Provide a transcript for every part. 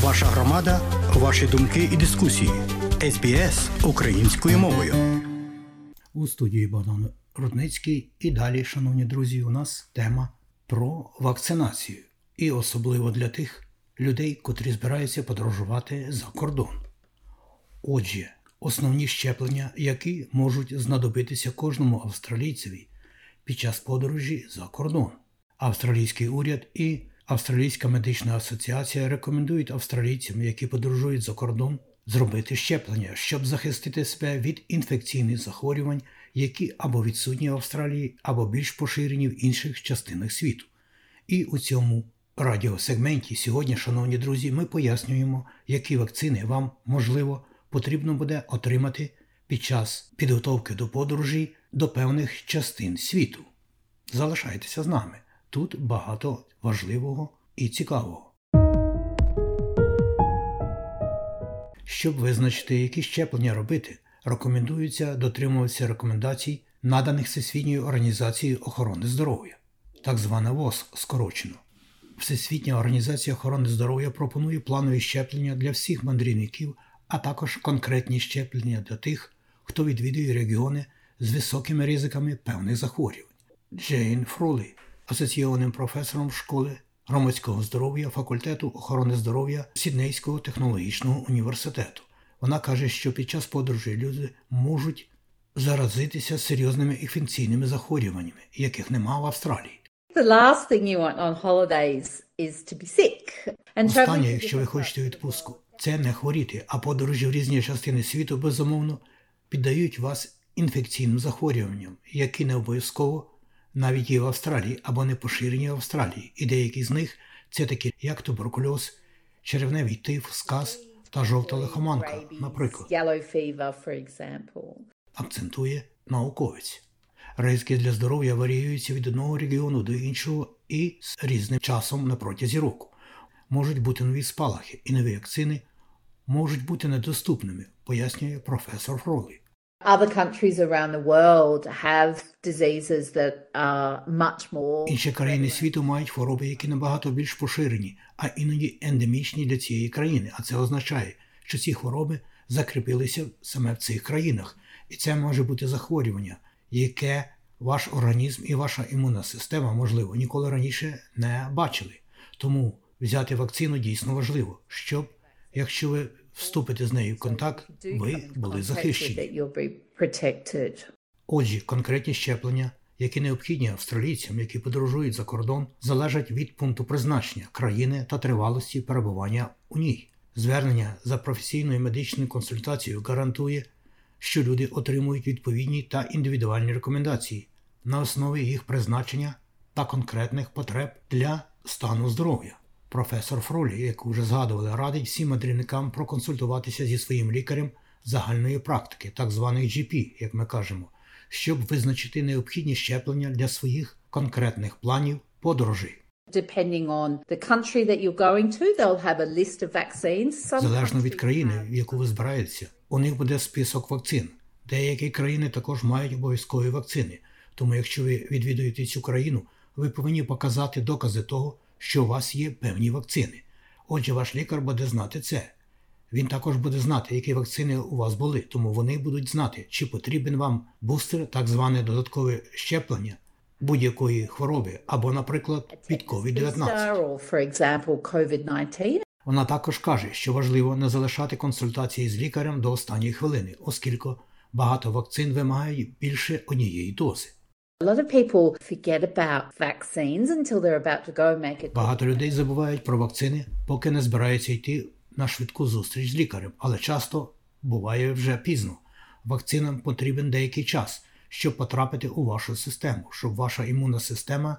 Ваша громада, ваші думки і дискусії. СБС українською мовою. У студії Богдан Рудницький. І далі, шановні друзі, у нас тема про вакцинацію. І особливо для тих людей, котрі збираються подорожувати за кордон. Отже, основні щеплення, які можуть знадобитися кожному австралійцеві під час подорожі за кордон. Австралійський уряд і Австралійська медична асоціація рекомендують австралійцям, які подорожують за кордон, зробити щеплення, щоб захистити себе від інфекційних захворювань, які або відсутні в Австралії, або більш поширені в інших частинах світу. І у цьому радіосегменті сьогодні, шановні друзі, ми пояснюємо, які вакцини вам можливо потрібно буде отримати під час підготовки до подорожі до певних частин світу. Залишайтеся з нами. Тут багато важливого і цікавого. Щоб визначити, які щеплення робити, рекомендується дотримуватися рекомендацій, наданих Всесвітньою організацією охорони здоров'я, так звана ВОЗ скорочено. Всесвітня організація охорони здоров'я пропонує планові щеплення для всіх мандрівників, а також конкретні щеплення для тих, хто відвідує регіони з високими ризиками певних захворювань. Джейн Фролі, асоційованим професором школи громадського здоров'я факультету охорони здоров'я Сіднейського технологічного університету. Вона каже, що під час подорожі люди можуть заразитися серйозними інфекційними захворюваннями, яких нема в Австралії. The last thing you want on holidays is to be sick. And Останнє, якщо ви хочете відпустку, це не хворіти, а подорожі в різні частини світу безумовно піддають вас інфекційним захворюванням, які не обов'язково навіть є в Австралії або не поширені в Австралії, і деякі з них це такі, як туберкульоз, черевневий тиф, сказ та жовта лихоманка, наприклад. Акцентує науковець. Ризики для здоров'я варіюються від одного регіону до іншого і з різним часом на протязі року. Можуть бути нові спалахи і нові вакцини можуть бути недоступними, пояснює професор Фролі. Other countries around the world have diseases that are much more. Інші країни світу мають хвороби, які набагато більш поширені, а іноді ендемічні для цієї країни. А це означає, що ці хвороби закріпилися саме в цих країнах, і це може бути захворювання, яке ваш організм і ваша імунна система, можливо, ніколи раніше не бачили. Тому взяти вакцину дійсно важливо, щоб, якщо ви вступите з нею в контакт, ви були захищені. Отже, конкретні щеплення, які необхідні австралійцям, які подорожують за кордон, залежать від пункту призначення країни та тривалості перебування у ній. Звернення за професійною медичною консультацією гарантує, що люди отримують відповідні та індивідуальні рекомендації на основі їх призначення та конкретних потреб для стану здоров'я. Професор Фролі, яку вже згадували, радить всім мандрівникам проконсультуватися зі своїм лікарем загальної практики, так званих GP, як ми кажемо, щоб визначити необхідні щеплення для своїх конкретних планів. Some Залежно від країни, в яку ви збираєтеся, у них буде список вакцин. Деякі країни також мають обов'язкові вакцини. Тому, якщо ви відвідуєте цю країну, ви повинні показати докази того, що у вас є певні вакцини. Отже, ваш лікар буде знати це. Він також буде знати, які вакцини у вас були, тому вони будуть знати, чи потрібен вам бустер, так зване додаткове щеплення будь-якої хвороби, або, наприклад, від COVID-19. Booster or, for example, COVID-19. Вона також каже, що важливо не залишати консультації з лікарем до останньої хвилини, оскільки багато вакцин вимагають більше однієї дози. Багато людей забувають про вакцини, поки не збираються йти на швидку зустріч з лікарем, але часто буває вже пізно. Вакцинам потрібен деякий час, щоб потрапити у вашу систему, щоб ваша імунна система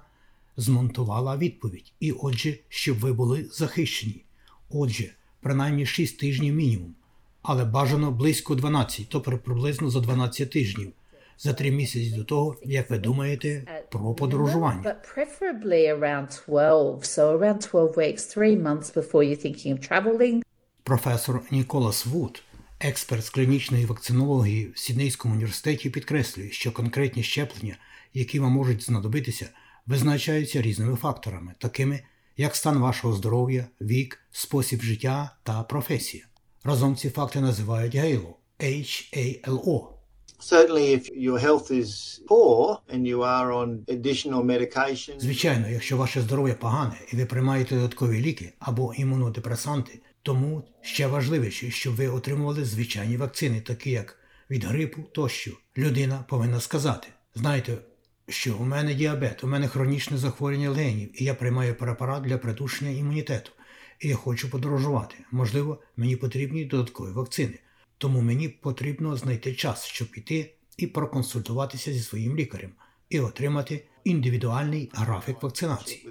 змонтувала відповідь, і отже, щоб ви були захищені. Отже, принаймні 6 тижнів мінімум, але бажано близько 12, тобто приблизно за 12 тижнів, за 3 місяці до того, як ви думаєте про подорожування. But preferably around 12. So around 12 weeks, three months before you're thinking of traveling. Професор Ніколас Вуд, експерт з клінічної вакцинології в Сіднейському університеті, підкреслює, що конкретні щеплення, які вам можуть знадобитися, визначаються різними факторами, такими як стан вашого здоров'я, вік, спосіб життя та професія. Разом ці факти називають гейло H-A-L-O. Звичайно, якщо ваше здоров'я погане і ви приймаєте додаткові ліки або імунодепресанти, тому ще важливіше, щоб ви отримували звичайні вакцини, такі як від грипу тощо. Людина повинна сказати: знаєте, що у мене діабет, у мене хронічне захворювання легенів, і я приймаю препарат для придушення імунітету. І я хочу подорожувати. Можливо, мені потрібні додаткові вакцини. Тому мені потрібно знайти час, щоб піти і проконсультуватися зі своїм лікарем і отримати індивідуальний графік вакцинації.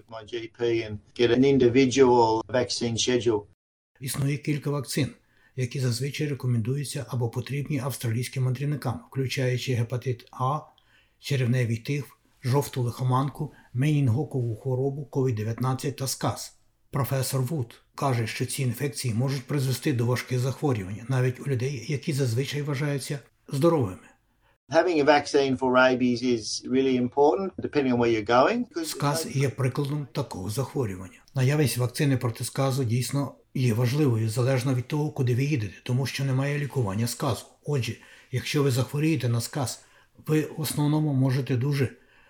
Існує кілька вакцин, які зазвичай рекомендуються або потрібні австралійським мандрівникам, включаючи гепатит А, черевневий тиф, жовту лихоманку, менінгокову хворобу COVID-19 та сказ. Професор Вуд каже, що ці інфекції можуть призвести до важких захворювань навіть у людей, які зазвичай вважаються здоровими. Having a vaccine for rabies is really important, depending on where you're going. Сказ є прикладом такого захворювання. Наявність вакцини проти сказу дійсно є важливою залежно від того, куди ви їдете, тому що немає лікування сказу. Отже, якщо ви захворієте на сказ, ви в основному можете дуже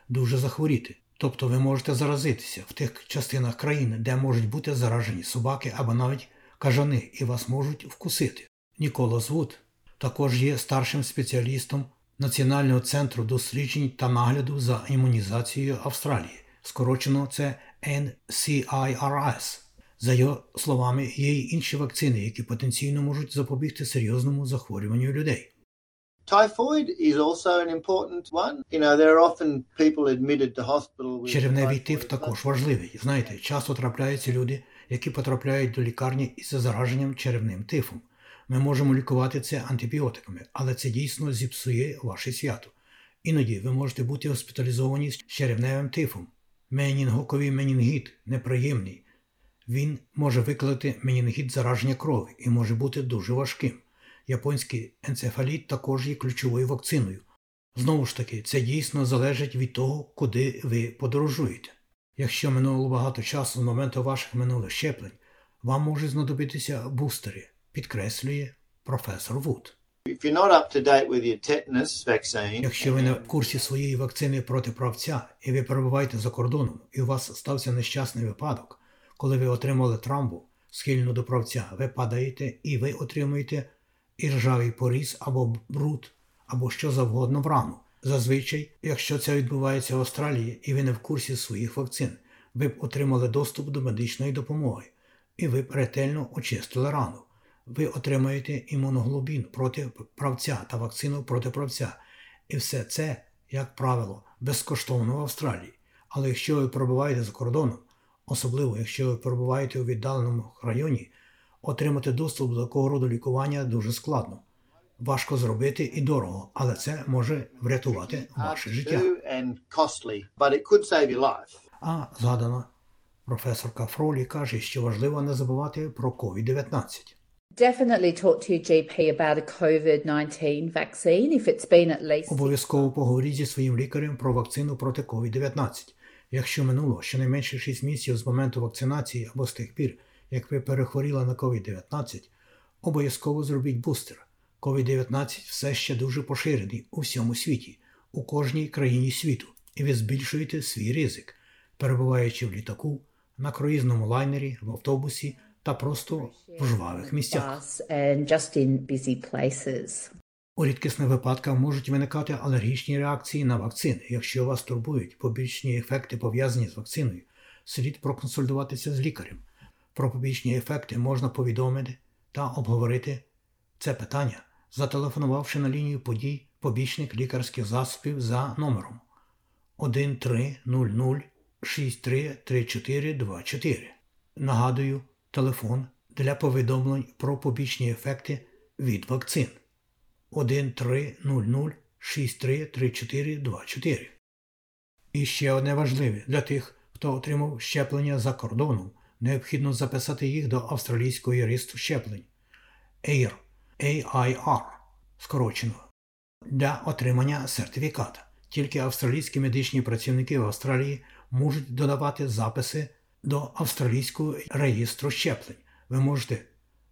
дуже захворіти. Тобто ви можете заразитися в тих частинах країни, де можуть бути заражені собаки або навіть кажани, і вас можуть вкусити. Нікола Звуд також є старшим спеціалістом Національного центру досліджень та нагляду за імунізацією Австралії. Скорочено це NCIRS. За його словами, є й інші вакцини, які потенційно можуть запобігти серйозному захворюванню людей. Черевневий тиф також важливий. Знаєте, часто трапляються люди, які потрапляють до лікарні із зараженням черевним тифом. Ми можемо лікувати це антибіотиками, але це дійсно зіпсує ваше свято. Іноді ви можете бути госпіталізовані з черевневим тифом. Менінгоковий менінгіт неприємний. Він може викликати менінгіт зараження крові і може бути дуже важким. Японський енцефаліт також є ключовою вакциною. Знову ж таки, це дійсно залежить від того, куди ви подорожуєте. Якщо минуло багато часу з моменту ваших минулих щеплень, вам можуть знадобитися бустери, підкреслює професор Вуд. Якщо ви не в курсі своєї вакцини проти правця і ви перебуваєте за кордоном, і у вас стався нещасний випадок, коли ви отримали травму, схильну до правця, ви падаєте і ви отримуєте іржавий поріз або бруд, або що завгодно в рану. Зазвичай, якщо це відбувається в Австралії і ви не в курсі своїх вакцин, ви б отримали доступ до медичної допомоги, і ви б ретельно очистили рану. Ви отримаєте імуноглобін проти правця та вакцину проти правця. І все це, як правило, безкоштовно в Австралії. Але якщо ви перебуваєте за кордоном, особливо якщо ви перебуваєте у віддаленому районі, отримати доступ до такого роду лікування дуже складно. Важко зробити і дорого, але це може врятувати ваше життя. А згадана професорка Фролі каже, що важливо не забувати про COVID-19. Definitely talk to your GP about a COVID 19 vaccine if it's been at least. Обов'язково поговоріть зі своїм лікарем про вакцину проти COVID-19. Якщо минуло щонайменше 6 місяців з моменту вакцинації або з тих пір, як ви перехворіли на COVID-19, обов'язково зробіть бустер. COVID-19 все ще дуже поширений у всьому світі, у кожній країні світу, і ви збільшуєте свій ризик, перебуваючи в літаку, на круїзному лайнері, в автобусі та просто в жвавих місцях. У рідкісних випадках можуть виникати алергічні реакції на вакцини. Якщо вас турбують побічні ефекти пов'язані з вакциною, слід проконсультуватися з лікарем. Про побічні ефекти можна повідомити та обговорити це питання, зателефонувавши на лінію подій побічних лікарських засобів за номером 1300 633424. Нагадую, телефон для повідомлень про побічні ефекти від вакцин 1300 633424. І ще одне важливе для тих, хто отримав щеплення за кордоном, необхідно записати їх до австралійського реєстру щеплень AIR, AIR скорочено для отримання сертифіката. Тільки австралійські медичні працівники в Австралії можуть додавати записи до австралійського реєстру щеплень. Ви можете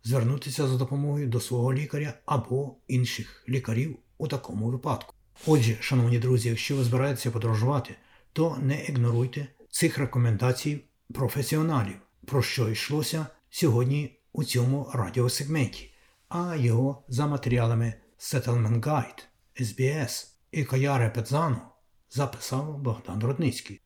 звернутися за допомогою до свого лікаря або інших лікарів у такому випадку. Отже, шановні друзі, якщо ви збираєтеся подорожувати, то не ігноруйте цих рекомендацій професіоналів, про що йшлося сьогодні у цьому радіосегменті, а його за матеріалами Settlement Guide, SBS і Каяре Петзано записав Богдан Родницький.